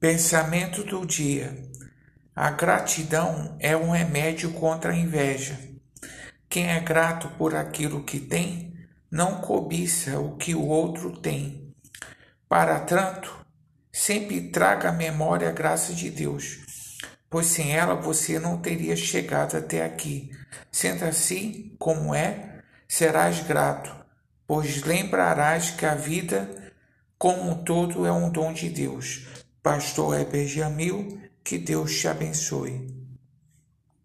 Pensamento do dia: A gratidão é um remédio contra a inveja. Quem é grato por aquilo que tem, não cobiça o que o outro tem. Para tanto, sempre traga à memória a graça de Deus, pois sem ela você não teria chegado até aqui. Sendo assim como é, serás grato, pois lembrarás que a vida como um todo é um dom de Deus Pastor Heber Jamil, que Deus te abençoe.